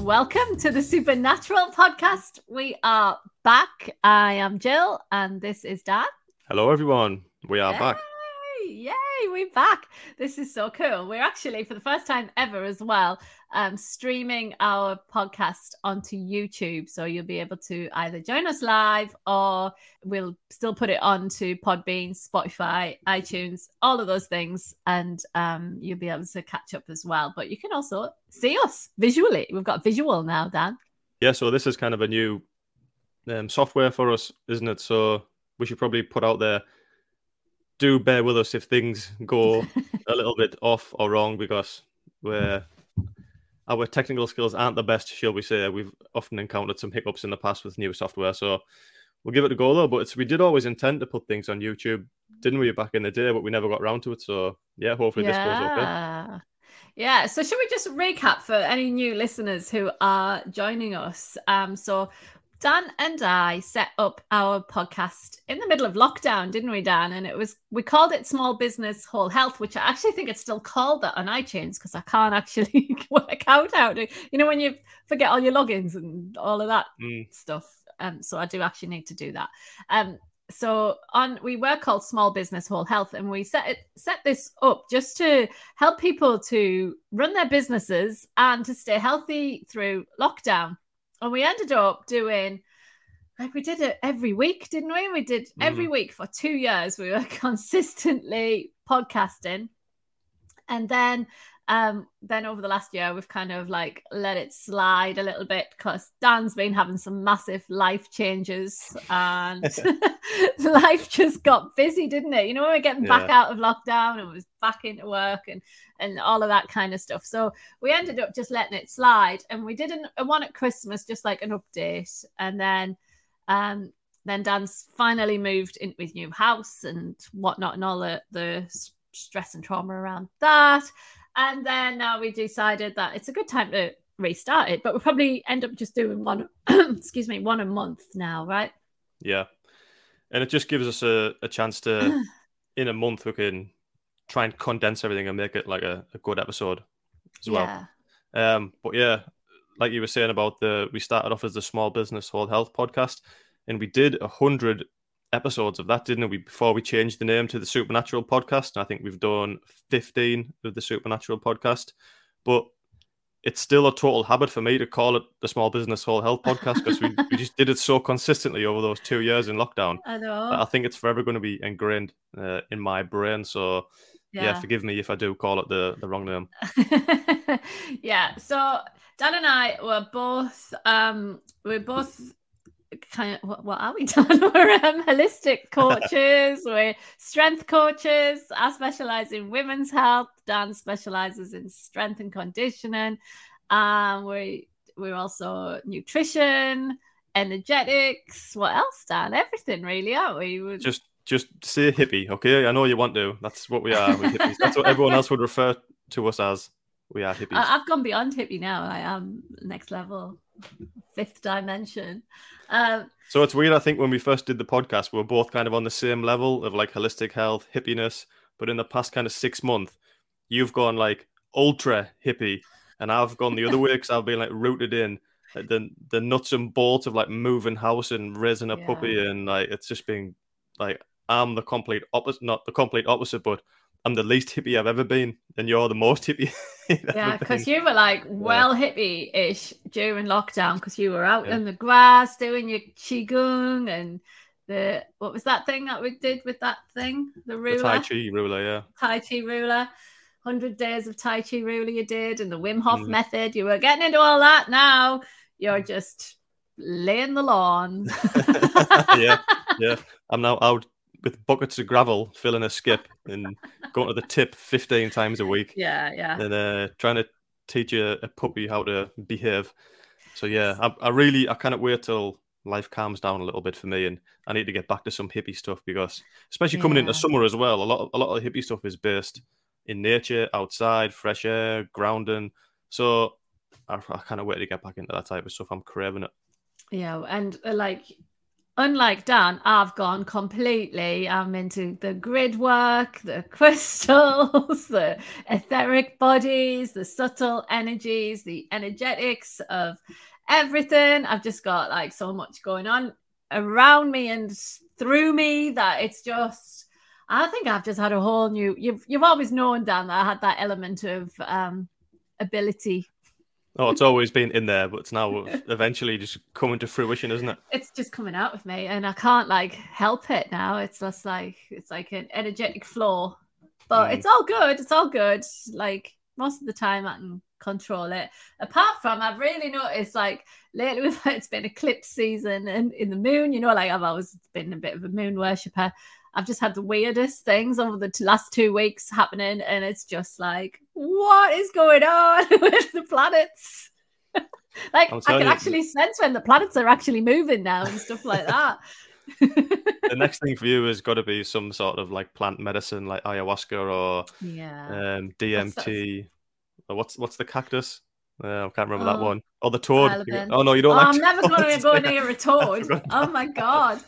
welcome to the Supernatural podcast. We are back. I am Jill, and this is Dan. Hello, everyone. We are Yay! back. Yay, we're back. This is so cool. We're actually, for the first time ever as well, um, streaming our podcast onto YouTube. So you'll be able to either join us live or we'll still put it onto Podbean, Spotify, iTunes, all of those things. And um, you'll be able to catch up as well. But you can also see us visually. We've got visual now, Dan. Yeah, so this is kind of a new um, software for us, isn't it? So we should probably put out there do bear with us if things go a little bit off or wrong because we're our technical skills aren't the best, shall we say. We've often encountered some hiccups in the past with new software, so we'll give it a go though. But we did always intend to put things on YouTube, didn't we, back in the day? But we never got around to it. So yeah, hopefully this goes okay. Yeah. Yeah. So should we just recap for any new listeners who are joining us? Um, so Dan and I set up our podcast in the middle of lockdown, didn't we, Dan? And it was we called it Small Business Whole Health, which I actually think it's still called that on iTunes because I can't actually work out how to, you know, when you forget all your logins and all of that Mm. stuff. Um, so I do actually need to do that. Um, so on we were called Small Business Whole Health, and we set it set this up just to help people to run their businesses and to stay healthy through lockdown. And we ended up doing like we did it every week, didn't we? We did mm-hmm. every week for two years. We were consistently podcasting, and then um then over the last year we've kind of like let it slide a little bit because dan's been having some massive life changes and life just got busy didn't it? You know when we're getting back out of lockdown and was back into work and and all of that kind of stuff. So we ended up just letting it slide and we did an, a one at christmas just like an update. And then um then dan's finally moved in with new house and whatnot and all the the stress and trauma around that and then now we decided that it's a good time to restart it, but we'll probably end up just doing one, excuse me, one a month now, right? Yeah. And it just gives us a, a chance to, in a month, we can try and condense everything and make it like a, a good episode as well. Yeah. Um, but yeah, like you were saying about the, we started off as the Small Business Whole Health podcast, and we did a hundred episodes of that, didn't we? Before we changed the name to the Supernatural podcast, and I think we've done fifteen of the Supernatural podcast. But it's still a total habit for me to call it the Small Business Whole Health podcast because we, we just did it so consistently over those two years in lockdown. I know. I think it's forever going to be ingrained uh, in my brain. So yeah. forgive me if I do call it the, the wrong name. yeah. So Dan and I were both um we're both kind of what, what are we Dan? We're um, holistic coaches, we're strength coaches. I specialize in women's health. Dan specializes in strength and conditioning. Um we we're also nutrition, energetics. What else, Dan? Everything really, aren't we? We're- Just just say hippie, okay? I know you want to. That's what we are. That's what everyone else would refer to us as. We are hippies. I- I've gone beyond hippie now. I am next level, fifth dimension. Um, So it's weird. I think when we first did the podcast, we were both kind of on the same level of like holistic health, hippiness. But in the past kind of six months, you've gone like ultra hippie, and I've gone the other way because I've been like rooted in like, the the nuts and bolts of like moving house and raising a Yeah. puppy, and like it's just been like I'm the complete opposite, not the complete opposite, but I'm the least hippie I've ever been, and you're the most hippie. yeah, because you were like well hippie-ish during lockdown because you were out Yeah. in the grass doing your qigong and the what was that thing that we did with that thing the the ruler Tai Chi ruler, yeah. Tai Chi ruler. 100 days of Tai Chi ruler you did and the Wim Hof Mhm. method. You were getting into all that. Now you're just laying the lawn. yeah, yeah. I'm now out with buckets of gravel, filling a skip, and going to the tip 15 times a week, yeah, yeah. and uh, trying to teach a, a puppy how to behave. So yeah, I, I really I cannot wait till life calms down a little bit for me, and I need to get back to some hippie stuff because, especially coming into summer as well, a lot of, a lot of hippie stuff is based in nature, outside, fresh air, grounding. So I, I kind of wait to get back into that type of stuff. I'm craving it. Yeah, and uh, like unlike Dan, I've gone completely. I'm into the grid work, the crystals, the etheric bodies, the subtle energies, the energetics of everything. I've just got like so much going on around me and through me that it's just I think I've just had a whole new you've you've always known Dan that I had that element of um ability Oh, it's always been in there, but it's now eventually just coming to fruition, isn't it? It's just coming out with me, and I can't like help it now. It's just like it's like an energetic flow, but mm. it's all good. It's all good. Like most of the time, I can control it. Apart from, I've really noticed like lately, we've it's been eclipse season and in the moon. You know, like I've always been a bit of a moon worshipper. I've just had the weirdest things over the t- last two weeks happening, and it's just like, what is going on with the planets? like, I can you, actually sense when the planets are actually moving now and stuff like that. the next thing for you has got to be some sort of like plant medicine, like ayahuasca or yeah. um, DMT. Or what's what's the cactus? Uh, I can't remember oh, that one. Or oh, the toad. Oh no, you don't. Oh, like I'm never going to go near a toad. oh my god.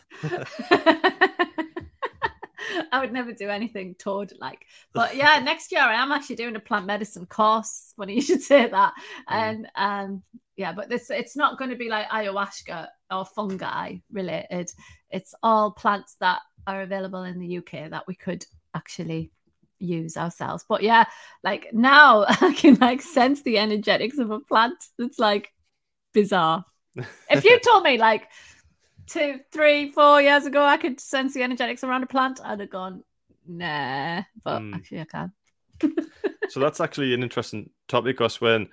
I would never do anything toad like. But yeah, next year I am actually doing a plant medicine course. Funny you should say that. Mm. And um, yeah, but this it's not going to be like ayahuasca or fungi related. It's all plants that are available in the UK that we could actually use ourselves. But yeah, like now I can like sense the energetics of a plant. It's like bizarre. if you told me like two, three, four years ago, I could sense the energetics around a plant, I'd have gone, nah. But mm. actually, I can. so that's actually an interesting topic because when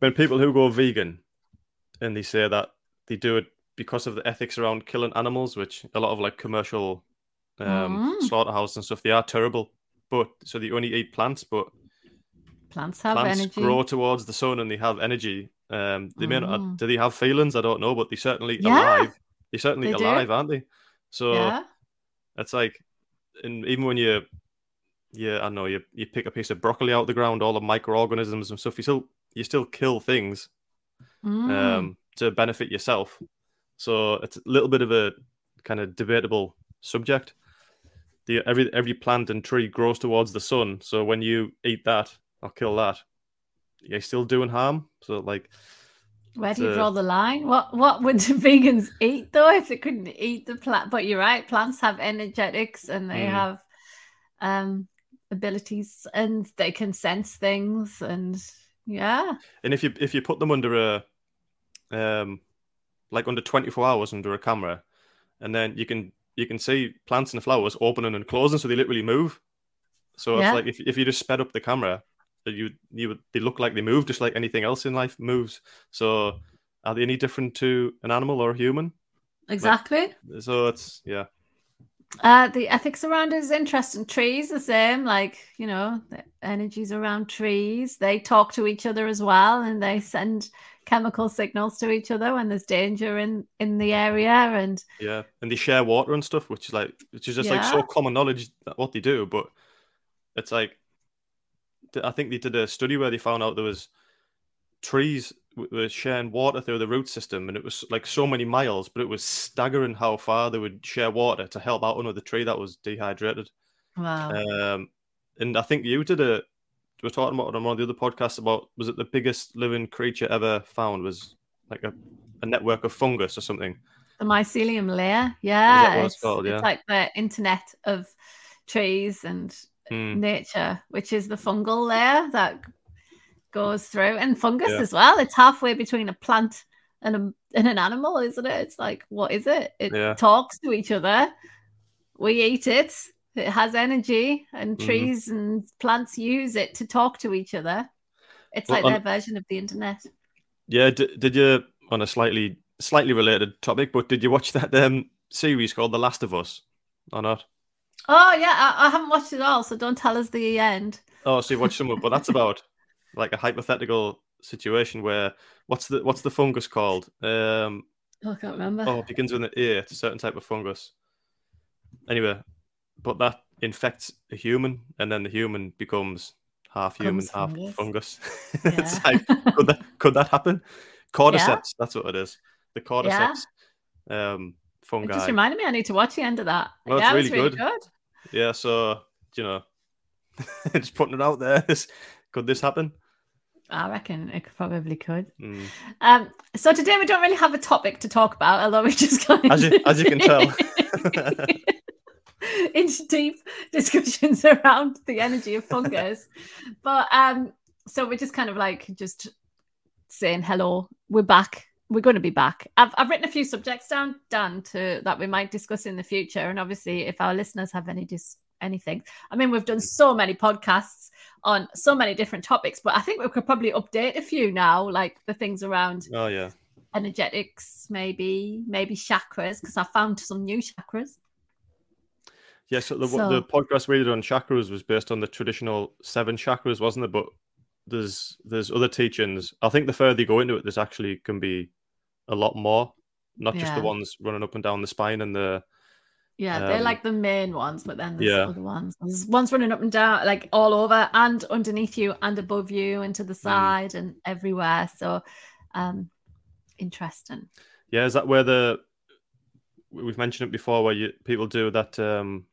when people who go vegan and they say that they do it because of the ethics around killing animals, which a lot of like commercial um, mm. slaughterhouses and stuff, they are terrible. But so they only eat plants, but plants have plants energy. grow towards the sun and they have energy um, they may not. Mm. Do they have feelings? I don't know, but they certainly yeah. alive. They certainly they alive, do. aren't they? So yeah. it's like, and even when you, yeah, I know you you pick a piece of broccoli out the ground, all the microorganisms and stuff. You still you still kill things mm. um, to benefit yourself. So it's a little bit of a kind of debatable subject. The every every plant and tree grows towards the sun. So when you eat that or kill that, you're still doing harm. So like, where do you draw the line? What what would vegans eat though if they couldn't eat the plant? But you're right, plants have energetics and they mm. have um abilities and they can sense things and yeah. And if you if you put them under a um like under 24 hours under a camera and then you can you can see plants and flowers opening and closing so they literally move. So yeah. it's like if if you just sped up the camera you you would they look like they move just like anything else in life moves. So are they any different to an animal or a human? Exactly. Like, so it's yeah. Uh, the ethics around it is interesting. Trees, the same. Like you know, the energies around trees. They talk to each other as well, and they send chemical signals to each other when there's danger in in the area. And yeah, and they share water and stuff, which is like which is just yeah. like so common knowledge that what they do. But it's like I think they did a study where they found out there was trees were sharing water through the root system, and it was like so many miles, but it was staggering how far they would share water to help out another tree that was dehydrated. Wow. Um, and I think you did a. We were talking about on one of the other podcasts about was it the biggest living creature ever found was like a, a network of fungus or something. The mycelium layer, yeah, it's, called, yeah. it's like the internet of trees and mm. nature, which is the fungal layer that goes through, and fungus yeah. as well. It's halfway between a plant and a and an animal, isn't it? It's like, what is it? It yeah. talks to each other. We eat it. It has energy, and mm-hmm. trees mm. and plants use it to talk to each other. It's well, like their version of the internet. Yeah. D- did you on a slightly slightly related topic, but did you watch that um, series called The Last of Us or not? Oh yeah, I, I, haven't watched it all, so don't tell us the end. Oh, so you watched some, of, but that's about like a hypothetical situation where what's the what's the fungus called? Um, oh, I can't remember. Oh, it begins with an A. It's a certain type of fungus. Anyway, but that infects a human, and then the human becomes half human, half fungus. fungus. Yeah. it's like could that could that happen? Cordyceps. Yeah. That's what it is. The cordyceps. um, fungi. It just reminded me I need to watch the end of that. Well, it's yeah, really it's really good. good. Yeah, so you know, just putting it out there. Could this happen? I reckon it probably could. Mm. Um, so today we don't really have a topic to talk about, although we just got As you, as you can tell. into deep discussions around the energy of fungus. but um, so we're just kind of like just saying hello. We're back. We're going to be back. I've I've written a few subjects down, Dan, to that we might discuss in the future. And obviously, if our listeners have any dis anything, I mean, we've done so many podcasts on so many different topics, but I think we could probably update a few now, like the things around Oh yeah. energetics, maybe, maybe chakras, because I found some new chakras. Yeah, so the, So- the podcast we did on chakras was based on the traditional seven chakras, wasn't it? But there's there's other teachings. I think the further you go into it, this actually can be a lot more, not just the ones running up and down the spine and the Yeah, they're Um, like the main ones, but then there's yeah. other ones. There's ones running up and down, like all over and underneath you and above you and to the side and everywhere. So, um, interesting. yeah. Is that where the we've mentioned it before, where you people do that um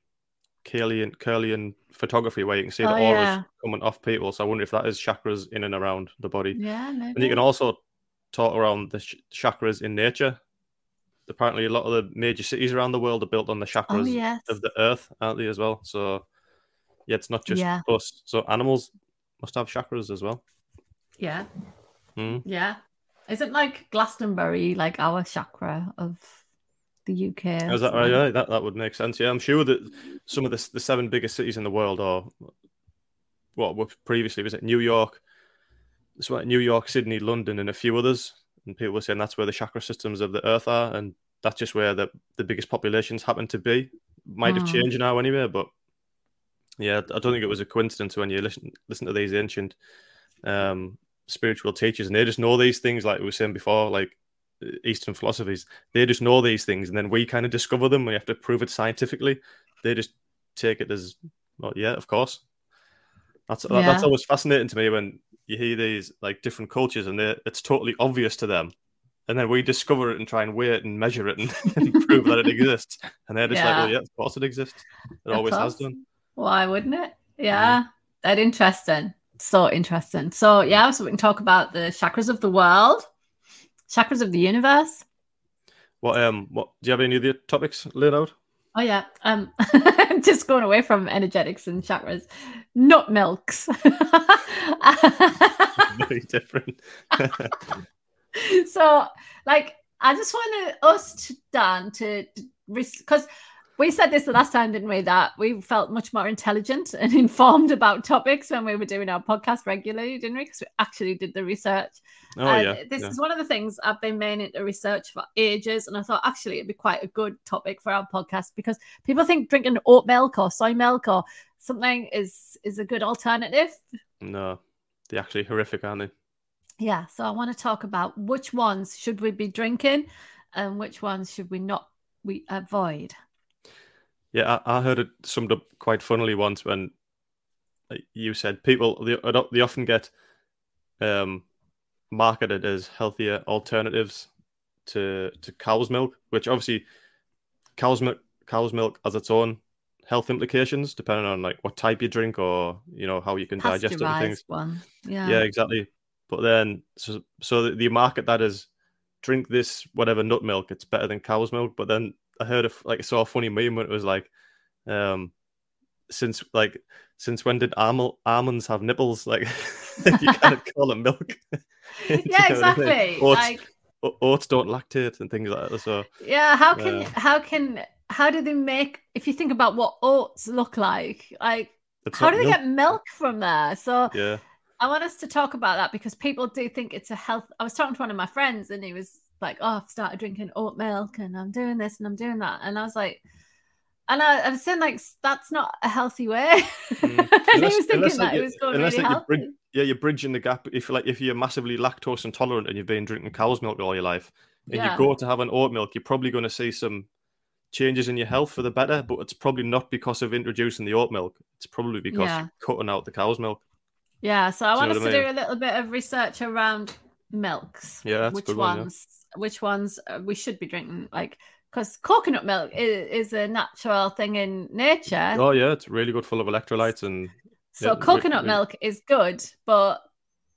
Kirlian and photography, where you can see the Oh, auras yeah. coming off people. So I wonder if that is chakras in and around the body. Yeah, maybe. And you can also talk around the ch- chakras in nature. Apparently, a lot of the major cities around the world are built on the oh, chakras yes. of the earth, aren't they, as well? So, yeah, it's not just Yeah. us. So, animals must have chakras as well. Yeah. Mm. Yeah. Isn't like Glastonbury like our chakra of the UK? Is that right? Yeah, that, that would make sense. Yeah, I'm sure that some of the, the seven biggest cities in the world are what were previously was it New York, it's what New York, Sydney, London, and a few others. And people were saying that's where the chakra systems of the earth are, and that's just where the, the biggest populations happen to be. Might have Hmm. changed now anyway, but yeah, I don't think it was a coincidence when you listen listen to these ancient um, spiritual teachers, and they just know these things, like we were saying before, like Eastern philosophies. They just know these things, and then we kind of discover them. We have to prove it scientifically. They just take it as, well, yeah, of course. That's that- that's always fascinating to me when you hear these like different cultures, and it's totally obvious to them, and then we discover it and try and weigh it and measure it and, and prove that it exists, and they're just like, Yeah. well, yeah, of course it exists. It Of always has course. done. Why wouldn't it? Yeah. That interesting. So interesting. So yeah, so we can talk about the chakras of the world, chakras of the universe. What um what do you have any other topics laid out? Oh yeah. Um I'm just going away from energetics and chakras. Nut milks. Very different. so like I just wanted us to Dan to because we said this the last time, didn't we? That we felt much more intelligent and informed about topics when we were doing our podcast regularly, didn't we? Because we actually did the research. Oh And yeah. This yeah. is one of the things I've been meaning to research for ages. And I thought actually it'd be quite a good topic for our podcast because people think drinking oat milk or soy milk or something is is a good alternative. No, they're actually horrific, aren't they? Yeah. So I want to talk about which ones should we be drinking and which ones should we not we avoid. Yeah, I, I heard it summed up quite funnily once when you said people they, they often get um, marketed as healthier alternatives to to cow's milk, which obviously cow's milk cow's milk has its own health implications depending on like what type you drink or you know how you can digest other things. One. Yeah. Yeah, exactly. But then, so so the market that is drink this whatever nut milk, it's better than cow's milk. But then I heard of like I saw a funny meme when it was like, um, since like since when did almond, almonds have nipples? Like you can't call them milk. Yeah, know I mean? exactly. Oats, Like oats don't lactate and things like that. So yeah, how can Yeah. how can how do they make if you think about what oats look like, like how do they milk. get milk from there? So Yeah, I want us to talk about that because people do think it's a health. I was talking to one of my friends and he was like, "Oh, I've started drinking oat milk and I'm doing this and I'm doing that," and I was like, and I, I was saying like that's not a healthy way. Mm. and he Unless- was thinking that like, it you- was going unless, really like, you healthy. bridge- yeah, you're bridging the gap. If like if you're massively lactose intolerant and you've been drinking cow's milk all your life, and Yeah. you go to have an oat milk, you're probably going to see some changes in your health for the better. But it's probably not because of introducing the oat milk. It's probably because Yeah. you're cutting out the cow's milk. Yeah, so I Do want us what to do a little bit of research around milks. Yeah, which one, yeah. Which ones uh, we should be drinking, like because coconut milk is, is, a natural thing in nature. Oh yeah, it's really good, full of electrolytes and. So yeah, coconut milk is good, but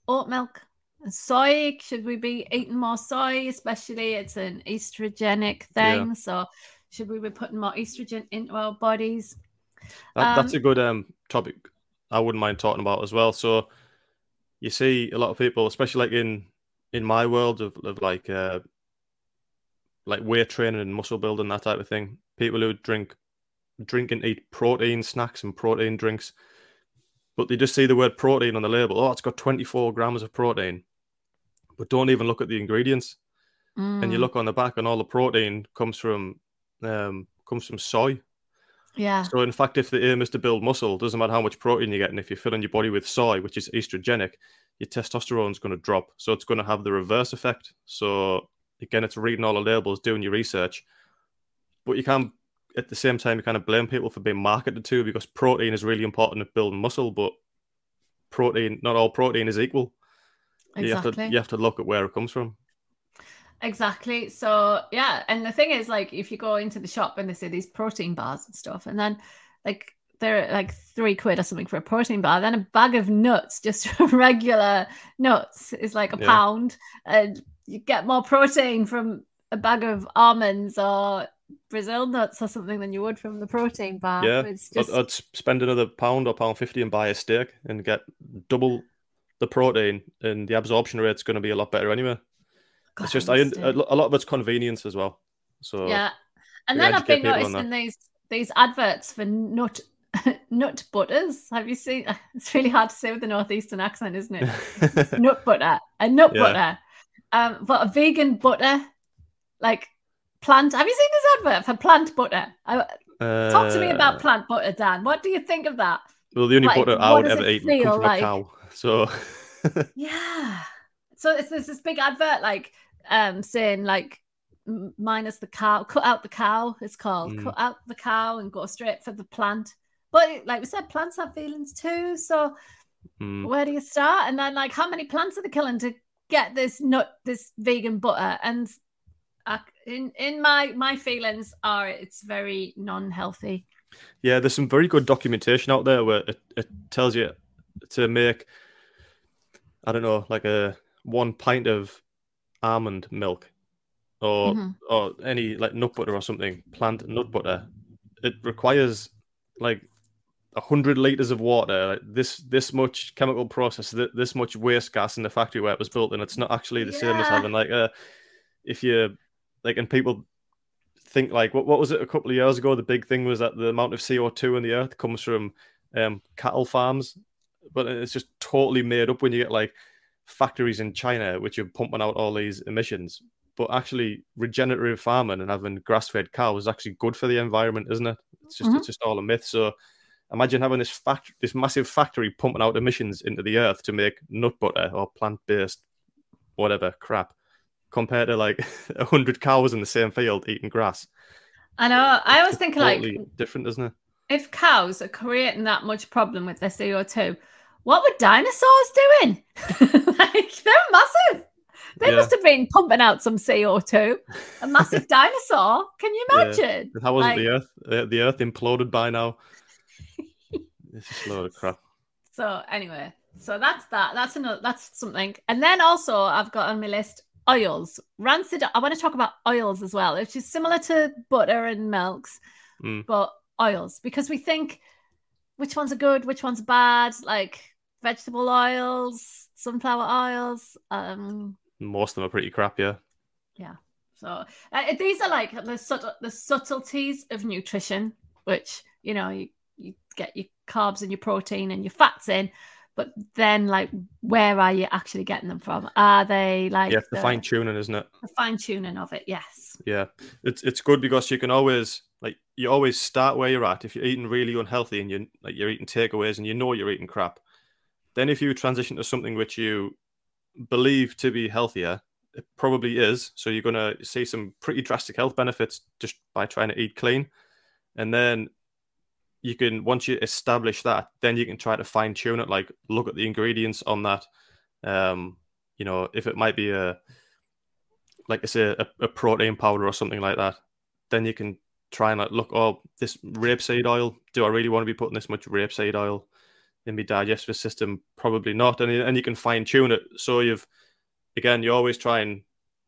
oat milk, soy. Should we be eating more soy? Especially, it's an estrogenic thing. Yeah. So, should we be putting more estrogen into our bodies? That, um, that's a good um topic. I wouldn't mind talking about as well. So, you see a lot of people, especially like in in my world of, of like uh, like weight training and muscle building that type of thing. People who drink drink and eat protein snacks and protein drinks, but they just see the word protein on the label. Oh, it's got 24 grams of protein, but don't even look at the ingredients. Mm. And you mm. look on the back, and all the protein comes from um, comes from soy. Yeah. So in fact, if the aim is to build muscle, doesn't matter how much protein you get, and if you're filling your body with soy, which is estrogenic, your testosterone is going to drop. So it's going to have the reverse effect. So again, it's reading all the labels, doing your research, but you can at the same time you kind of blame people for being marketed to because protein is really important at building muscle, but protein, not all protein is equal. Exactly. You have to you have to look at where it comes from. Exactly. So yeah, and the thing is, like, if you go into the shop and they say these protein bars and stuff, and then like they're like three quid or something for a protein bar. Then a bag of nuts, just regular nuts, is like a yeah. pound, and you get more protein from a bag of almonds or Brazil nuts or something than you would from the protein bar. Yeah, it's just... I'd, I'd spend another pound or pound fifty and buy a steak and get double the protein, and the absorption rate's going to be a lot better anyway. God, it's just I, a lot of it's convenience as well. So yeah, and then I've been noticing these these adverts for nut nut butters. Have you seen? It's really hard to say with the northeastern accent, isn't it? nut butter, a nut yeah. butter, um, but a vegan butter, like plant. Have you seen this advert for plant butter? Uh, Talk to me about plant butter, Dan. What do you think of that? Well, the only like, butter I would ever eat comes from like? a cow. So yeah, so it's, it's this big advert like um saying like minus the cow, cut out the cow. It's called mm. cut out the cow and go straight for the plant. But like we said, plants have feelings too. So mm. where do you start? And then like how many plants are they killing to get this nut, this vegan butter? And uh, in in my my feelings are it's very non-healthy. Yeah, there's some very good documentation out there where it, it tells you to make I don't know, like a one pint of almond milk or mm-hmm. or any like nut butter or something, plant nut butter. It requires like a hundred liters of water, like this this much chemical process, th- this much waste gas in the factory where it was built, and it's not actually the yeah. same as having like a if you like and people think like what what was it a couple of years ago? The big thing was that the amount of CO two in the earth comes from um, cattle farms, but it's just totally made up when you get like factories in China which are pumping out all these emissions. But actually, regenerative farming and having grass fed cows is actually good for the environment, isn't it? It's just mm-hmm. it's just all a myth. So imagine having this factory, this massive factory pumping out emissions into the earth to make nut butter or plant based whatever crap compared to like a hundred cows in the same field eating grass. I know. I always think totally like different, isn't it? If cows are creating that much problem with their CO two, what were dinosaurs doing? like they're massive. They yeah. must have been pumping out some CO two. A massive dinosaur. Can you imagine? Yeah. How was like... the Earth? Uh, the Earth imploded by now. It's just a load of crap. So anyway, so that's that. That's another. That's something. And then also, I've got on my list oils, rancid. I want to talk about oils as well, which is similar to butter and milks, mm. but oils because we think which ones are good, which ones are bad, like vegetable oils, sunflower oils. Um, most of them are pretty crap, yeah. Yeah. So uh, these are like the subtle, the subtleties of nutrition, which you know you, you get your carbs and your protein and your fats in, but then like where are you actually getting them from? Are they like yeah, the, the fine tuning, isn't it? The fine tuning of it, yes. Yeah, it's it's good because you can always like you always start where you're at. If you're eating really unhealthy and you like you're eating takeaways and you know you're eating crap, then if you transition to something which you believe to be healthier, it probably is. So you're going to see some pretty drastic health benefits just by trying to eat clean. And then you can, once you establish that, then you can try to fine tune it, like look at the ingredients on that. Um, you know, if it might be a, like I say, a, a protein powder or something like that, then you can try and like look, oh, this rapeseed oil. Do I really want to be putting this much rapeseed oil in my digestive system? Probably not. And and you can fine tune it. So you've again, you always try and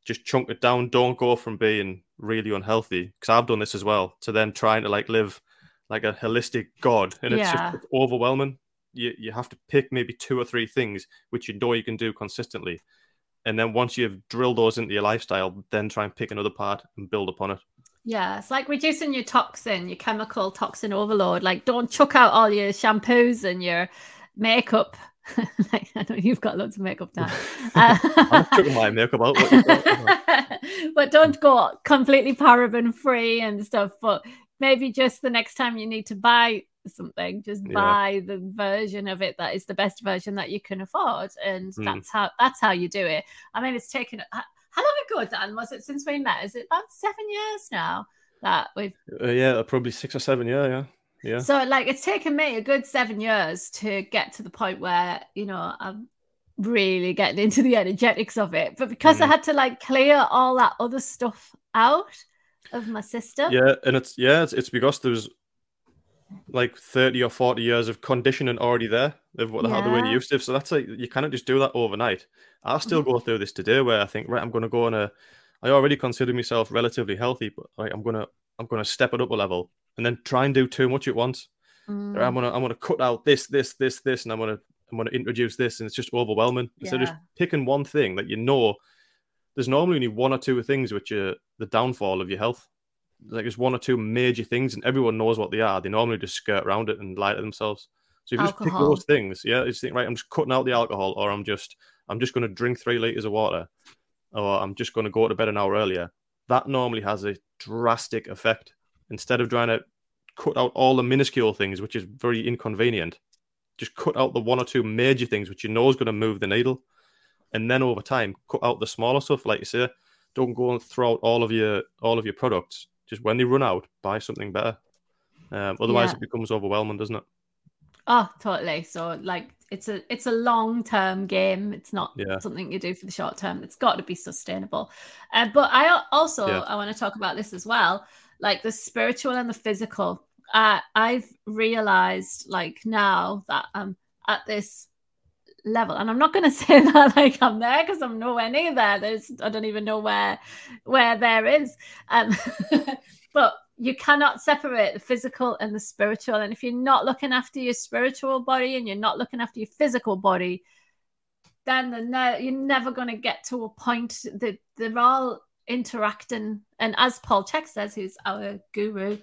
just chunk it down. Don't go from being really unhealthy because I've done this as well. To then trying to like live like a holistic god, and it's Yeah. just overwhelming. You you have to pick maybe two or three things which you know you can do consistently, and then once you've drilled those into your lifestyle, then try and pick another part and build upon it. Yeah, it's like reducing your toxin, your chemical toxin overload. Like, don't chuck out all your shampoos and your makeup. like, I know you've got loads of makeup now. I'm Uh, chucking my makeup out. What you talking about? but don't go completely paraben free and stuff. But maybe just the next time you need to buy something, just Yeah. buy the version of it that is the best version that you can afford, and Mm. that's how that's how you do it. I mean, it's taken how long ago, Dan? Was it since we met? Is it about seven years now that we've? Uh, yeah, probably six or seven. Yeah, yeah, yeah. So like, it's taken me a good seven years to get to the point where you know I'm really getting into the energetics of it. But because I Mhm. had to like clear all that other stuff out of my sister. Yeah, and it's yeah, it's, it's because there's like thirty or forty years of conditioning already there of what how the way Yeah. you used to. So that's like you cannot just do that overnight. I still Mm-hmm. go through this today where I think right, I'm going to go on a. I already consider myself relatively healthy, but like, I'm gonna I'm gonna step it up a level and then try and do too much at once. Mm, I'm gonna I'm gonna cut out this this this this and I'm gonna I'm gonna introduce this and it's just overwhelming. Instead of just picking one thing that you know, there's normally only one or two things which are the downfall of your health. Like there's one or two major things and everyone knows what they are. They normally just skirt around it and lie to themselves. So if you just pick those things, yeah, you just think right, I'm just cutting out the alcohol, or I'm just I'm just gonna drink three liters of water, or I'm just gonna go to bed an hour earlier. That normally has a drastic effect. Instead of trying to cut out all the minuscule things, which is very inconvenient. Just cut out the one or two major things which you know is going to move the needle, and then over time cut out the smaller stuff. Like you say, don't go and throw out all of your all of your products. Just when they run out, buy something better. Um, otherwise, Yeah. it becomes overwhelming, doesn't it? Oh, totally. So like it's a it's a long term game. It's not Yeah. something you do for the short term. It's got to be sustainable. Uh, but I also Yeah. I want to talk about this as well, like the spiritual and the physical. Uh, I've realized like now that I'm at this level, and I'm not going to say that like I'm there because I'm nowhere near there. There's I don't even know where where there is. Um, but you cannot separate the physical and the spiritual. And if you're not looking after your spiritual body and you're not looking after your physical body, then the ne- you're never going to get to a point that they're all interacting. And as Paul Chek says, who's our guru,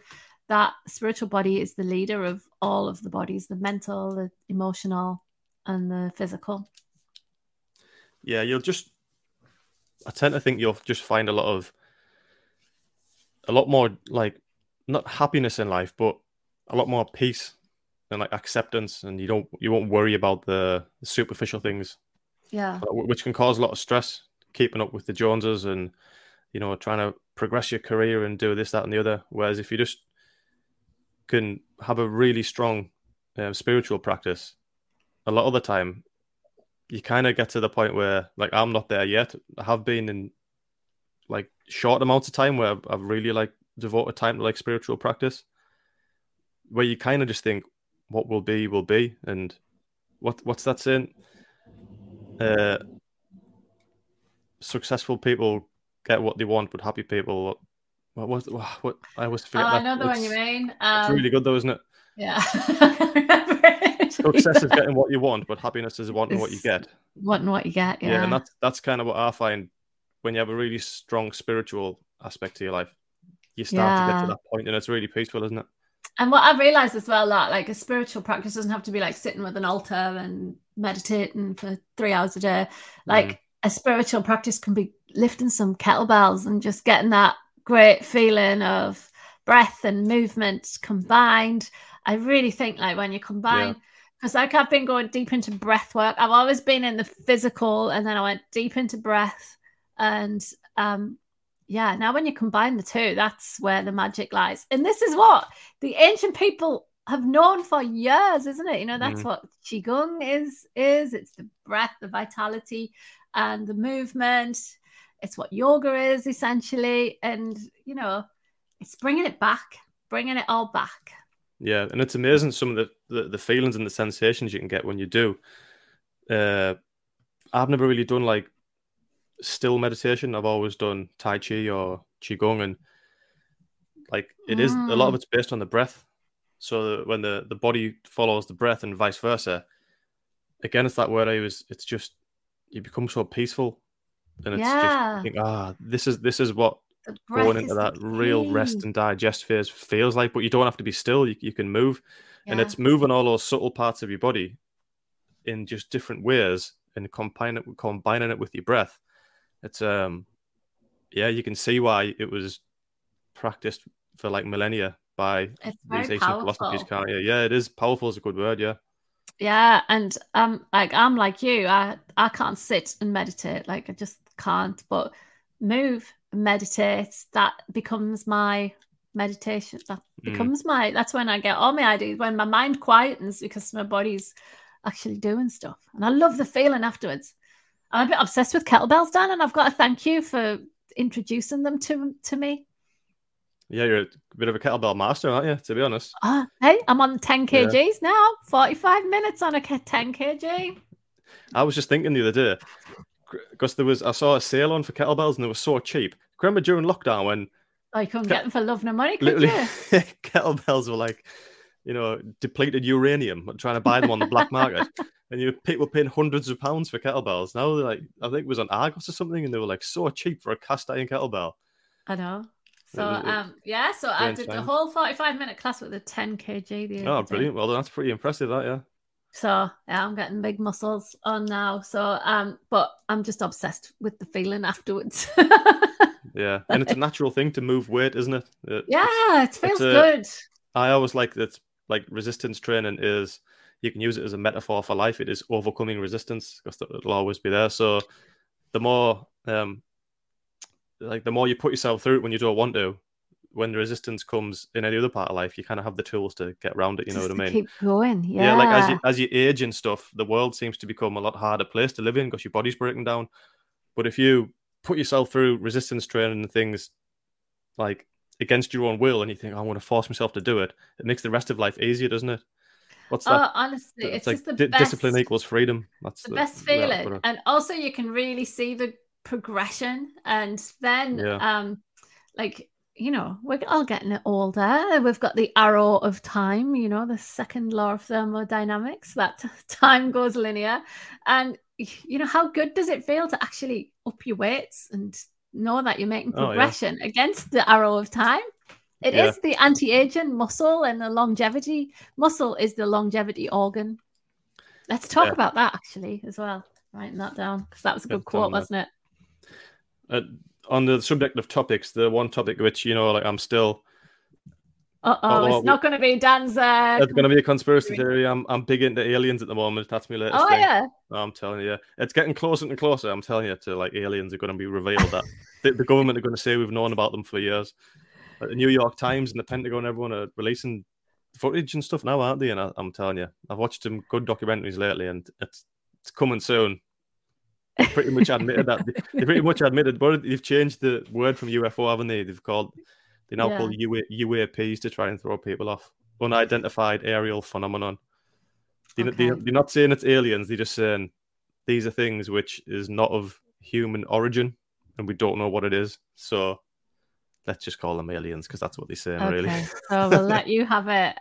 that spiritual body is the leader of all of the bodies the mental, the emotional, and the physical. Yeah, you'll just. I tend to think you'll just find a lot of. A lot more like, not happiness in life, but a lot more peace and like acceptance, and you don't you won't worry about the superficial things Yeah. uh, which can cause a lot of stress keeping up with the Joneses and you know trying to progress your career and do this that and the other whereas if you just can have a really strong um, spiritual practice a lot of the time you kind of get to the point where like I'm not there yet I have been in like short amounts of time where I've, I've really like devoted time to like spiritual practice where you kind of just think what will be will be and what what's that saying uh, successful people get what they want, but happy people. What was what, what? I Oh, forget. I that. know the one you mean. It's Um, really good though, isn't it? Yeah. I can't remember. Success is getting what you want, but happiness is wanting what you get. Wanting what you get. Yeah. Yeah. and that's that's kind of what I find when you have a really strong spiritual aspect to your life. You start to get to that point, and it's really peaceful, isn't it? And what I've realized as well that like a spiritual practice doesn't have to be like sitting with an altar and meditating for three hours a day. Like Mm. a spiritual practice can be lifting some kettlebells and just getting that great feeling of breath and movement combined. I really think like when you combine because like I've been going deep into breath work. I've always been in the physical and then I went deep into breath. And um yeah, now when you combine the two, that's where the magic lies. And this is what the ancient people have known for years, isn't it? You know, that's Mhm. what qigong is is it's the breath, the vitality and the movement. It's what yoga is essentially, and you know, it's bringing it back, bringing it all back. Yeah, and it's amazing some of the, the, the feelings and the sensations you can get when you do. Uh, I've never really done like still meditation. I've always done Tai Chi or Qigong, and like it is a lot of Mm. it's based on the breath. So when the the body follows the breath and vice versa, again, it's that word I was. It's just you become so peaceful, and it's Yeah. just think, ah, this is this is what going into that real rest and digest phase feels like. But you don't have to be still. You, you can move, and it's moving all those subtle parts of your body in just different ways and combine it combining it with your breath. It's um, yeah, you can see why it was practiced for like millennia by these ancient philosophies, can't you? Yeah, it is powerful. Is a good word. Yeah, Yeah, and um, like I'm like you, I I can't sit and meditate, like I just can't. But move, meditate, that becomes my meditation. That Mm. becomes my. That's when I get all my ideas. When my mind quietens because my body's actually doing stuff, and I love the feeling afterwards. I'm a bit obsessed with kettlebells, Dan, and I've got to thank you for introducing them to to me. yeah. You're a bit of a kettlebell master, aren't you? To be honest. Ah, hey, I'm on 10 Yeah. kgs now. 45 minutes on a 10 kg. I was just thinking the other day because there was I saw a sale on for kettlebells and they were so cheap. Remember during lockdown when Oh, you couldn't get them for love nor money, could literally you? kettlebells were like, you know, depleted uranium, trying to buy them on the black market. And you people paying hundreds of pounds for kettlebells. Now they're like, I think it was on Argos or something, and they were like so cheap for a cast iron kettlebell. I know. So um yeah, so I did the whole 45 minute class with a 10 kg the Oh, brilliant! Well, that's pretty impressive, that yeah. So yeah, I'm getting big muscles on now. So um, but I'm just obsessed with the feeling afterwards. Yeah, and it's a natural thing to move weight, isn't it? It- it's- yeah, it feels a- good. I always like that. Like resistance training is, you can use it as a metaphor for life. It is overcoming resistance because it'll always be there. So, the more, um, like the more you put yourself through it when you don't want to, when the resistance comes in any other part of life, you kind of have the tools to get around it. You know what I mean? Keep going. Yeah. yeah like as you as you age and stuff, the world seems to become a lot harder place to live in because your body's breaking down. But if you put yourself through resistance training and things like against your own will, and you think, "Oh, I want to force myself to do it, it makes the rest of life easier, doesn't it? What's that? oh, honestly, it's, like just the di- best discipline equals freedom. That's the best feeling it. and also you can really see the progression and then Yeah. um like you know we're all getting it older. We've got the arrow of time you know the second law of thermodynamics that time goes linear. And you know how good does it feel to actually up your weights and know that you're making Oh, yeah. progression against the arrow of time? It is Yeah. the anti-aging muscle and the longevity. Muscle is the longevity organ. Let's talk Yeah. about that actually as well. Writing that down because that was a good quote wasn't it? Uh, on the subject of topics, the one topic which you know, like I'm still, uh-oh Oh, it's not going to be dan's uh it's going to be a conspiracy theory. I'm I'm big into aliens at the moment. That's my latest oh thing. yeah I'm telling you, it's getting closer and closer. I'm telling you, to like aliens are going to be revealed that the, the government are going to say we've known about them for years. Like, the New York Times and the Pentagon, everyone are releasing footage and stuff now, aren't they? And I, I'm telling you, I've watched some good documentaries lately, and it's it's coming soon. They pretty much admitted that they pretty much admitted, but they've changed the word from UFO, haven't they? They've called they now Yeah. call UA, UAPs to try and throw people off. Unidentified aerial phenomenon. They, they, Okay. they're not saying it's aliens. They're just saying these are things which is not of human origin, and we don't know what it is. So let's just call them aliens because that's what they're saying, really. so we'll let you have it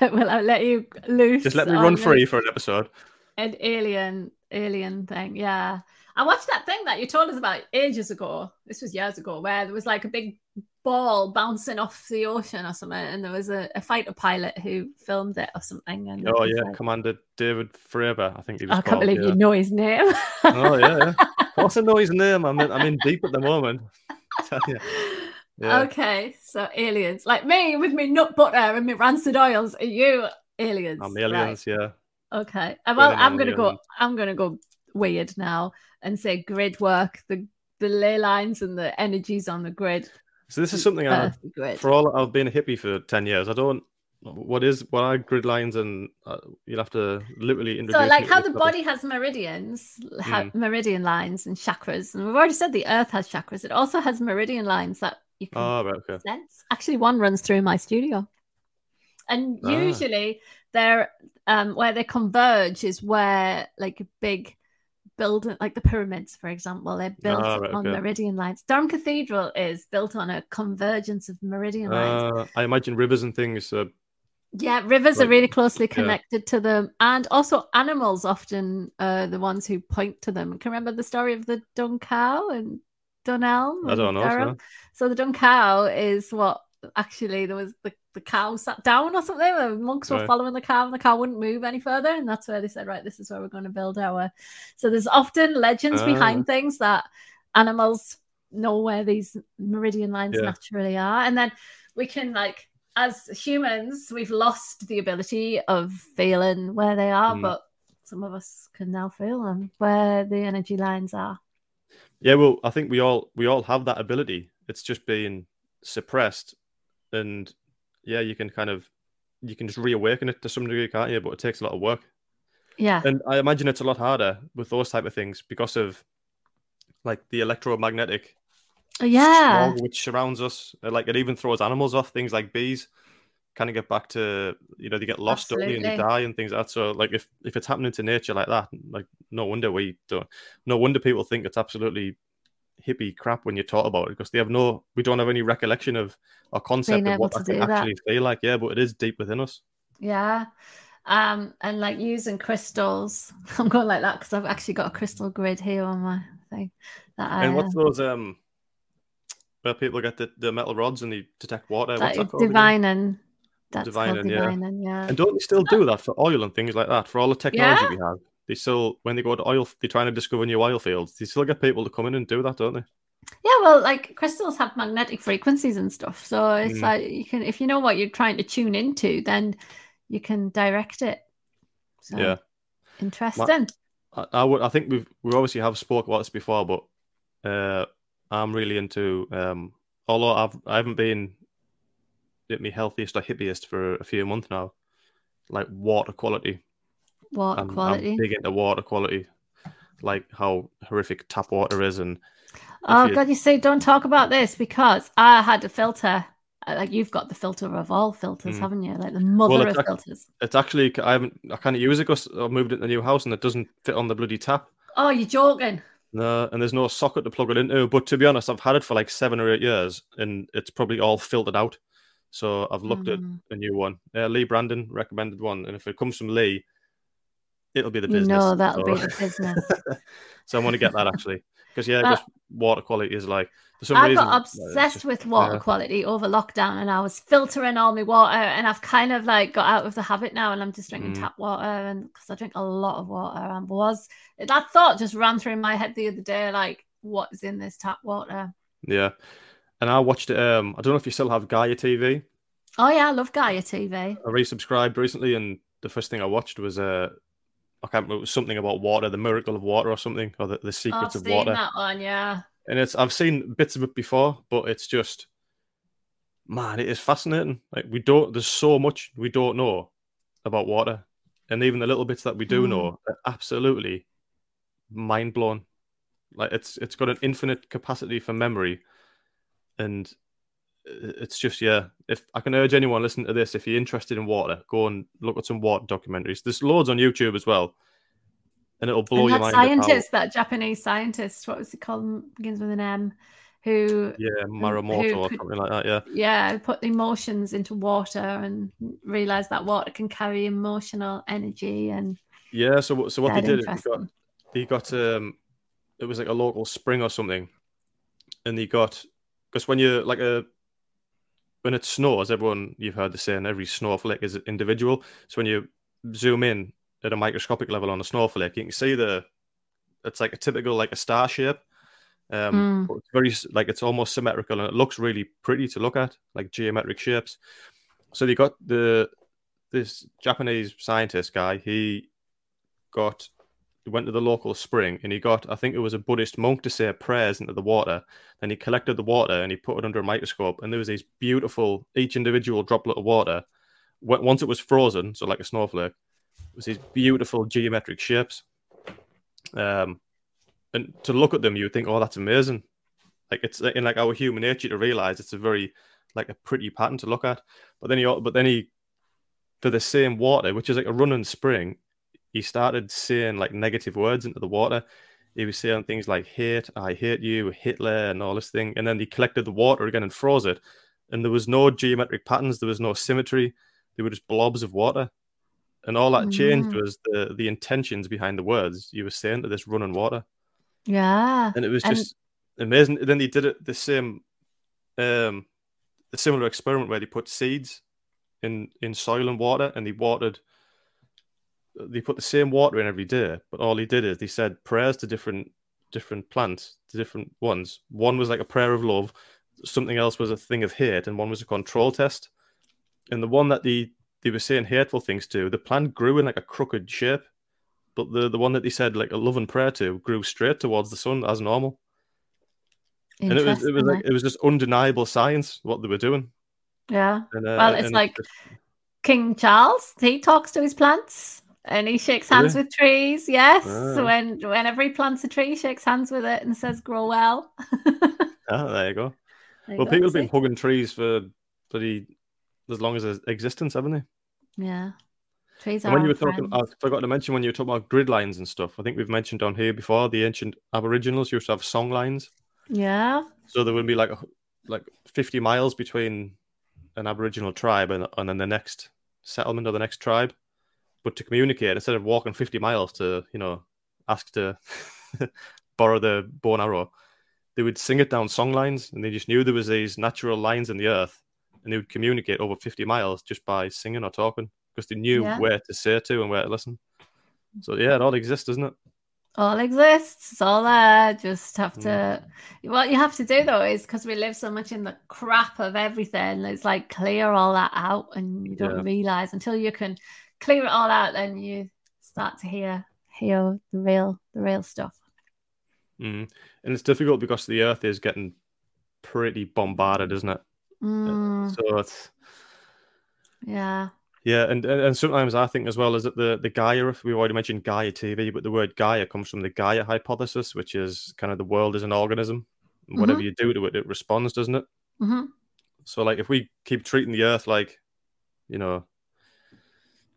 we'll uh, let you loose Just let me run free for an episode. an alien alien thing yeah i watched that thing that you told us about ages ago this was years ago where there was like a big ball bouncing off the ocean or something and there was a, a fighter pilot who filmed it or something and Oh yeah, like- Commander David Fravor, I think he was i can't believe yeah. you know his name Oh yeah, yeah. I know his name. I'm in, I'm in deep at the moment. Yeah. okay so aliens like me with me nut butter and me rancid oils are you aliens I'm Right. aliens, yeah. Okay. Uh, Well, I'm gonna go. I'm gonna go weird now and say grid work. The the ley lines and the energies on the grid. So this is something I, for all I've been a hippie for ten years. I don't What is what are grid lines and uh, you'll have to literally introduce. So, like how the body has meridians, ha- Mm. meridian lines and chakras, and we've already said the Earth has chakras. It also has meridian lines that you can Oh, right, okay. sense. Actually, one runs through my studio, and Ah. usually they're um, where they converge is where like a big building, like the pyramids, for example, they're built Ah, right, on okay. meridian lines. Durham Cathedral is built on a convergence of meridian lines. Uh, I imagine rivers and things. Uh, Yeah, rivers are really closely yeah. connected to them, and also animals often are the ones who point to them. Can you remember the story of the dung cow and Dunelm? I don't know. So- So the dung cow is what actually there was the, the cow sat down or something. The monks were Right. following the cow, and the cow wouldn't move any further, and that's where they said, right, this is where we're going to build our. So there's often legends Ah. behind things that animals know where these meridian lines Yeah. naturally are, and then we can like as humans we've lost the ability of feeling where they are, Mm. but some of us can now feel them where the energy lines are. Yeah, well, I think we all we all have that ability. It's just being suppressed, and yeah, you can kind of you can just reawaken it to some degree, can't you? But it takes a lot of work, Yeah, and I imagine it's a lot harder with those type of things because of like the electromagnetic yeah. smog which surrounds us. Uh, Like it even throws animals off. Things like bees kind of get back to you know they get lost and they die and things like that. So like if if it's happening to nature like that, like no wonder we don't. No wonder people think it's absolutely hippie crap when you talk about it because they have no we don't have any recollection of or concept of what that can do that. actually feel like. Yeah, but it is deep within us. Yeah. Um, and like using crystals. I'm going like that because I've actually got a crystal grid here on my thing. That I, and what's uh, those um where people get the, the metal rods and they detect water? What's that that is divine and that's Divine called yeah. yeah. And don't they still do that for oil and things like that? For all the technology Yeah. we have, they still when they go to oil, they're trying to discover new oil fields. They still get people to come in and do that, don't they? Yeah, well, like crystals have magnetic frequencies and stuff. So it's Mm. like you can, if you know what you're trying to tune into, then you can direct it. So, Yeah. interesting. I, I would. I think we've we obviously have spoke about this before, but uh, I'm really into. Um, although I've I haven't been at my healthiest or hippiest for a few months now. Like water quality. Water I'm, quality. I'm big into water quality. Like how horrific tap water is, and oh you- God, you say don't talk about this because I had a filter. uh, Like you've got the filter of all filters, Mm. haven't you? Like the mother it's of ac- filters. it's actually I haven't I can't use it because I moved into the new house and it doesn't fit on the bloody tap. Oh, you're joking. No, and there's no socket to plug it into. But to be honest, I've had it for like seven or eight years, and it's probably all filtered out. So I've looked at Mm. a new one. Uh, Lee Brandon recommended one, and if it comes from Lee, it'll be the business. No, that'll so, be the business. so I want to get that actually, because yeah, Uh, water quality is like for some I reason got uh, obsessed just- with water yeah. quality over lockdown, and I was filtering all my water, and I've kind of like got out of the habit now, and I'm just drinking Mm. tap water, and because I drink a lot of water, and was that thought just ran through my head the other day, like what is in this tap water? Yeah, and I watched it. Um, I don't know if you still have Gaia TV. Oh yeah, I love Gaia TV. I resubscribed recently, and the first thing I watched was uh, I can't remember it was something about water, the miracle of water, or something, or the, the Oh, I've secrets of seen water. that one, yeah. and it's I've seen bits of it before, but it's just man, it is fascinating. Like we don't there's so much we don't know about water. And even the little bits that we do Mm. know are absolutely mind blown. Like it's it's got an infinite capacity for memory. And it's just yeah. If I can urge anyone listening to this, if you're interested in water, go and look at some water documentaries. There's loads on YouTube as well, and it'll blow and your that mind. scientist, that Japanese scientist, what was he called? Begins with an M, who yeah, Maramoto who or something like that. Yeah, yeah, put emotions into water and realize that water can carry emotional energy and yeah. So so what they dead did, is they got he got um it was like a local spring or something and he got because when you're like a when it snows everyone you've heard the saying every snowflake is individual. So when you zoom in at a microscopic level on a snowflake you can see the it's like a typical like a star shape. Um Mm. but it's very like it's almost symmetrical and it looks really pretty to look at like geometric shapes. So they got the this japanese scientist guy he got he went to the local spring and he got, I think it was a Buddhist monk to say prayers into the water. Then he collected the water and he put it under a microscope. And there was these beautiful, each individual droplet of water once it was frozen, so like a snowflake, it was these beautiful geometric shapes. Um, and to look at them, you would think, "Oh, that's amazing." Like it's in like our human nature to realize it's a very like a pretty pattern to look at. But then he, but then he, for the same water, which is like a running spring, he started saying like negative words into the water. He was saying things like "hate," "I hate you," "Hitler," and all this thing. And then he collected the water again and froze it. And there was no geometric patterns. There was no symmetry. They were just blobs of water. And all that changed Mm. was the the intentions behind the words you were saying to this running water Yeah. and it was And- just amazing. Then they did it the same, um, the similar experiment where they put seeds in in soil and water, and they watered. They put the same water in every day, but all he did is they said prayers to different different plants, to different ones. One was like a prayer of love, something else was a thing of hate, and one was a control test. And the one that they they were saying hateful things to, the plant grew in like a crooked shape, but the the one that they said like a love and prayer to grew straight towards the sun as normal and it was it was like it was just undeniable science what they were doing. yeah. And, uh, Well, it's like King Charles, he talks to his plants and he shakes hands Really? with trees. Yes. Ah. When whenever he plants a tree, he shakes hands with it and says, grow well. ah, there you go. There Well, people have been hugging trees for bloody as long as there's existence, haven't they? Yeah. Trees And are when you were talking, friends. I forgot to mention when you were talking about grid lines and stuff. I think we've mentioned down here before the ancient Aboriginals used to have song lines, Yeah. so there would be like a, like fifty miles between an Aboriginal tribe and and then the next settlement or the next tribe. But to communicate, instead of walking fifty miles to you know ask to borrow the bow and arrow, they would sing it down song lines, and they just knew there was these natural lines in the earth, and they would communicate over fifty miles just by singing or talking because they knew Yeah. where to say to and where to listen. So yeah, it all exists, doesn't it? all exists. It's all there. Just have to. Mm. What you have to do though is because we live so much in the crap of everything. It's like clear all that out, and you don't Yeah. realize until you can clear it all out, then you start to hear hear the real the real stuff. Mm. And it's difficult because the Earth is getting pretty bombarded, isn't it? Mm, So it's yeah. yeah, and, and and sometimes I think as well is that the the Gaia. If we already mentioned Gaia TV, but the word Gaia comes from the Gaia hypothesis, which is kind of the world is an organism. And Whatever you do to it, it responds, doesn't it? hmm So like if we keep treating the Earth like, you know,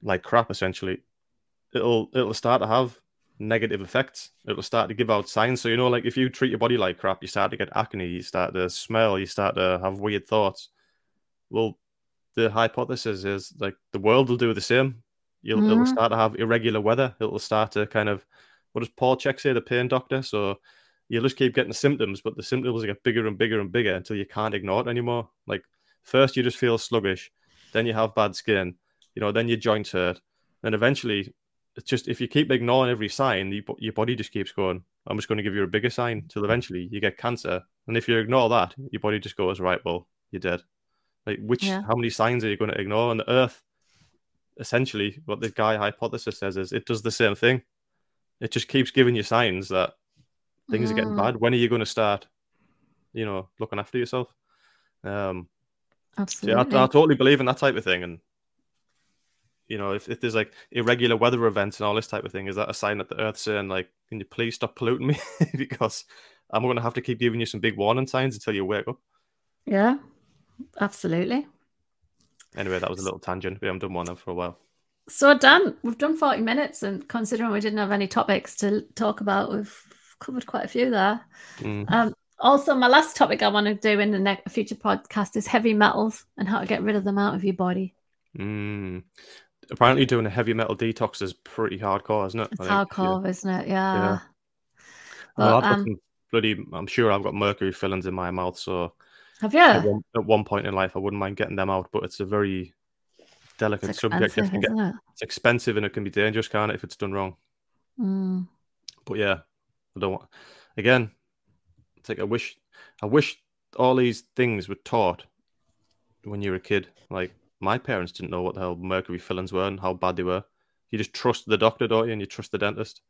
like crap, essentially, it'll it'll start to have negative effects. It'll start to give out signs. So you know, like if you treat your body like crap, you start to get acne, you start to smell, you start to have weird thoughts. Well, the hypothesis is like the world will do the same. You'll it'll Mhm. start to have irregular weather. It'll start to kind of what does Paul Chek say, the pain doctor? So you'll just keep getting the symptoms, but the symptoms get bigger and bigger and bigger until you can't ignore it anymore. Like first you just feel sluggish, then you have bad skin, you know, then your joints hurt, and eventually it's just if you keep ignoring every sign, you, your body just keeps going. I'm just going to give you a bigger sign till eventually you get cancer, and if you ignore that, your body just goes right. Well, you're dead. Like which Yeah. how many signs are you going to ignore? And the Earth, essentially, what the Gaia hypothesis says is it does the same thing. It just keeps giving you signs that things are getting Mm, bad. When are you going to start, you know, looking after yourself? Um, so yeah, I, I totally believe in that type of thing. And you know, if, if there's like irregular weather events and all this type of thing, is that a sign that the Earth's saying like, can you please stop polluting me because I'm going to have to keep giving you some big warning signs until you wake up. yeah. Absolutely. Anyway, that was a little tangent. We haven't done one now for a while. So Dan, we've done 40 minutes, and considering we didn't have any topics to talk about, we've covered quite a few there. Mm. Um, also, my last topic I want to do in the next future podcast is heavy metals and how to get rid of them out of your body. Mm. Apparently, doing a heavy metal detox is pretty hardcore, isn't it? It's think, yeah. hardcore, isn't it? Yeah. Yeah. But, Well, I've got um, some bloody. I'm sure I've got mercury fillings in my mouth, so have at, you? one, at one point in life, I wouldn't mind getting them out. But it's a very delicate subject. You expensive, have to get- isn't it? It's expensive and it can be dangerous, can't it, if it's done wrong? Mm. But yeah, I don't want. Again, it's like I wish, I wish all these things were taught when you were a kid. Like my parents didn't know what the hell mercury fillings were and how bad they were. You just trust the doctor, don't you? And you trust the dentist.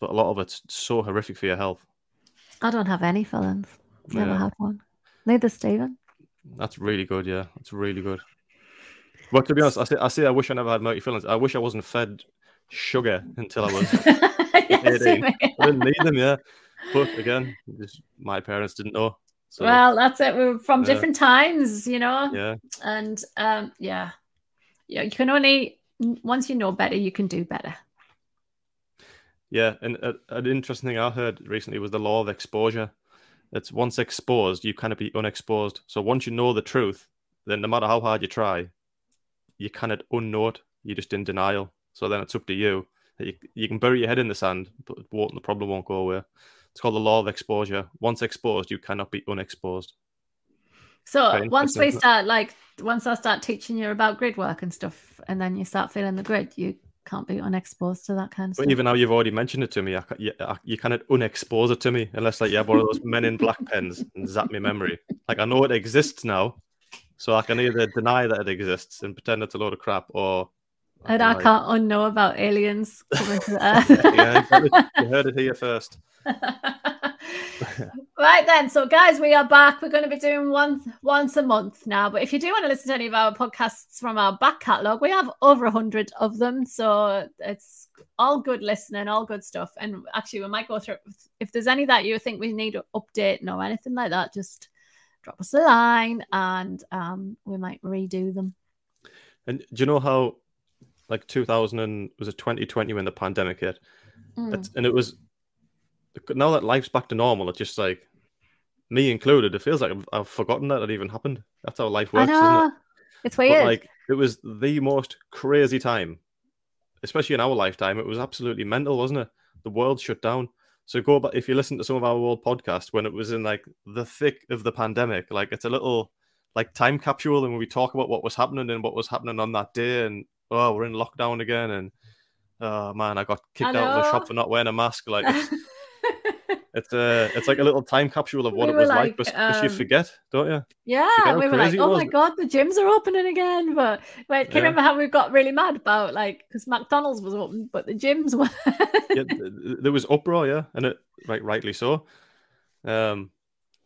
But a lot of it's so horrific for your health. I don't have any fillings. Never Yeah. had one. Neither Stephen. That's really good. Yeah, that's really good. Well, to be honest, I say I say I wish I never had mercury fillings. I wish I wasn't fed sugar until I was Yes, 18. I didn't need them, yeah. But again, just my parents didn't know. So well, that's it. We're from Yeah. different times, you know. yeah, and um yeah yeah you can only once you know better you can do better yeah. And uh, an interesting thing I heard recently was the law of exposure. It's once exposed, you cannot be unexposed. So once you know the truth, then no matter how hard you try, you cannot unknow it. You're just in denial. So then it's up to you. You, you can bury your head in the sand, but the problem won't go away. It's called the law of exposure. Once exposed, you cannot be unexposed. so once we interesting, isn't it? start like once i start teaching you about grid work and stuff and then you start feeling the grid you can't be unexposed to that kind of But stuff even now you've already mentioned it to me, I, you, I, you cannot unexpose it to me unless like you have one of those men in black pens and zap me memory. Like I know it exists now, so I can either deny that it exists and pretend it's a load of crap, or and i can't unknow about aliens coming to earth. Yeah, you heard it- you heard it here first. right then so guys we are back. We're going to be doing one once a month now but if you do want to listen to any of our podcasts from our back catalogue we have over a hundred of them so it's all good listening all good stuff. And actually we might go through if there's any that you think we need to update or anything like that just drop us a line and um, we might redo them. And do you know how, like 2000 and was it 2020 when the pandemic hit? Mm. It's, and it was now that life's back to normal. It's just like me included. It feels like I've, I've forgotten that it even happened. That's how life works, isn't it? know. It's weird. But like it was the most crazy time, especially in our lifetime. It was absolutely mental, wasn't it? The world shut down. So go back if you listen to some of our old podcasts when it was in like the thick of the pandemic, like it's a little like time capsule, and when we talk about what was happening and what was happening on that day, and oh, we're in lockdown again, and oh man, I got kicked out of the shop for not wearing a mask. Like it's it's uh, it's like a little time capsule of what We it was like, like, but, but you um, forget, don't you? Yeah, Forget we were like, oh my god, the gyms are opening again. But wait, can you remember how we got really mad about like because McDonald's was open, but the gyms were. yeah, th- th- there was uproar, yeah, and it right, rightly so. Um,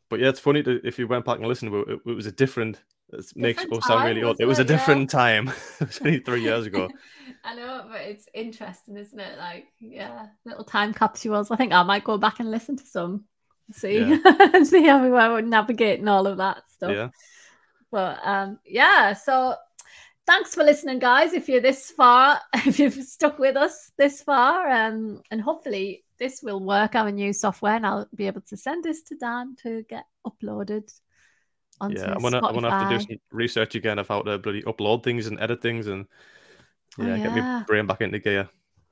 but yeah, it's funny to if you went back and listened, it, it was a different. It makes Different us sound really old. It was a it? Yeah. different time. it was only three years ago. I know, but it's interesting, isn't it? Like, yeah, little time capsules. I think I might go back and listen to some, see, and see how we were navigating all of that stuff. Yeah, But um, yeah, so thanks for listening, guys. If you're this far, if you've stuck with us this far, um, and hopefully this will work. Our new software, and I'll be able to send this to Dan to get uploaded. Yeah. I'm gonna I'm gonna have to do some research again of how to bloody upload things and edit things and Oh, yeah, get yeah. my brain back into gear.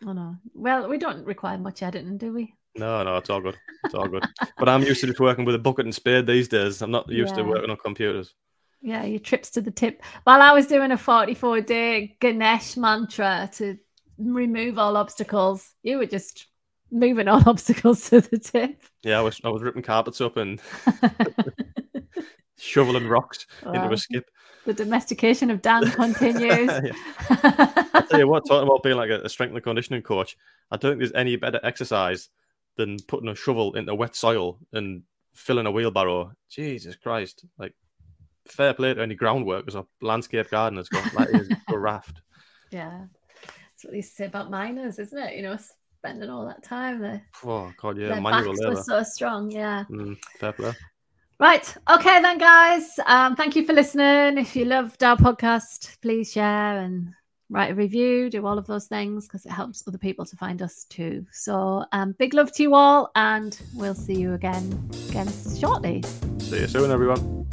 Oh no. Well, we don't require much editing, do we? No, no, it's all good. It's all good. but I'm used to just working with a bucket and spade these days. I'm not used to working on computers. Yeah, your trips to the tip. While I was doing a 44 day Ganesh mantra to remove all obstacles, you were just moving all obstacles to the tip. Yeah, I was I was ripping carpets up and shoveling rocks into Wow. a skip. The domestication of Dan continues. I tell you what, talking about being like a, a strength and conditioning coach, I don't think there's any better exercise than putting a shovel into wet soil and filling a wheelbarrow. Jesus Christ! Like, fair play to any groundworkers or landscape gardeners. God, that is a raft. yeah. That's what they say about miners, isn't it? You know, spending all that time there. Oh God, yeah, Their manual backs labour. were so strong. Yeah. Mm, fair play. Right. Okay, then, guys. Um, thank you for listening. If you loved our podcast, please share and write a review, do all of those things because it helps other people to find us too. So, um, big love to you all, and we'll see you again again shortly. See you soon, everyone.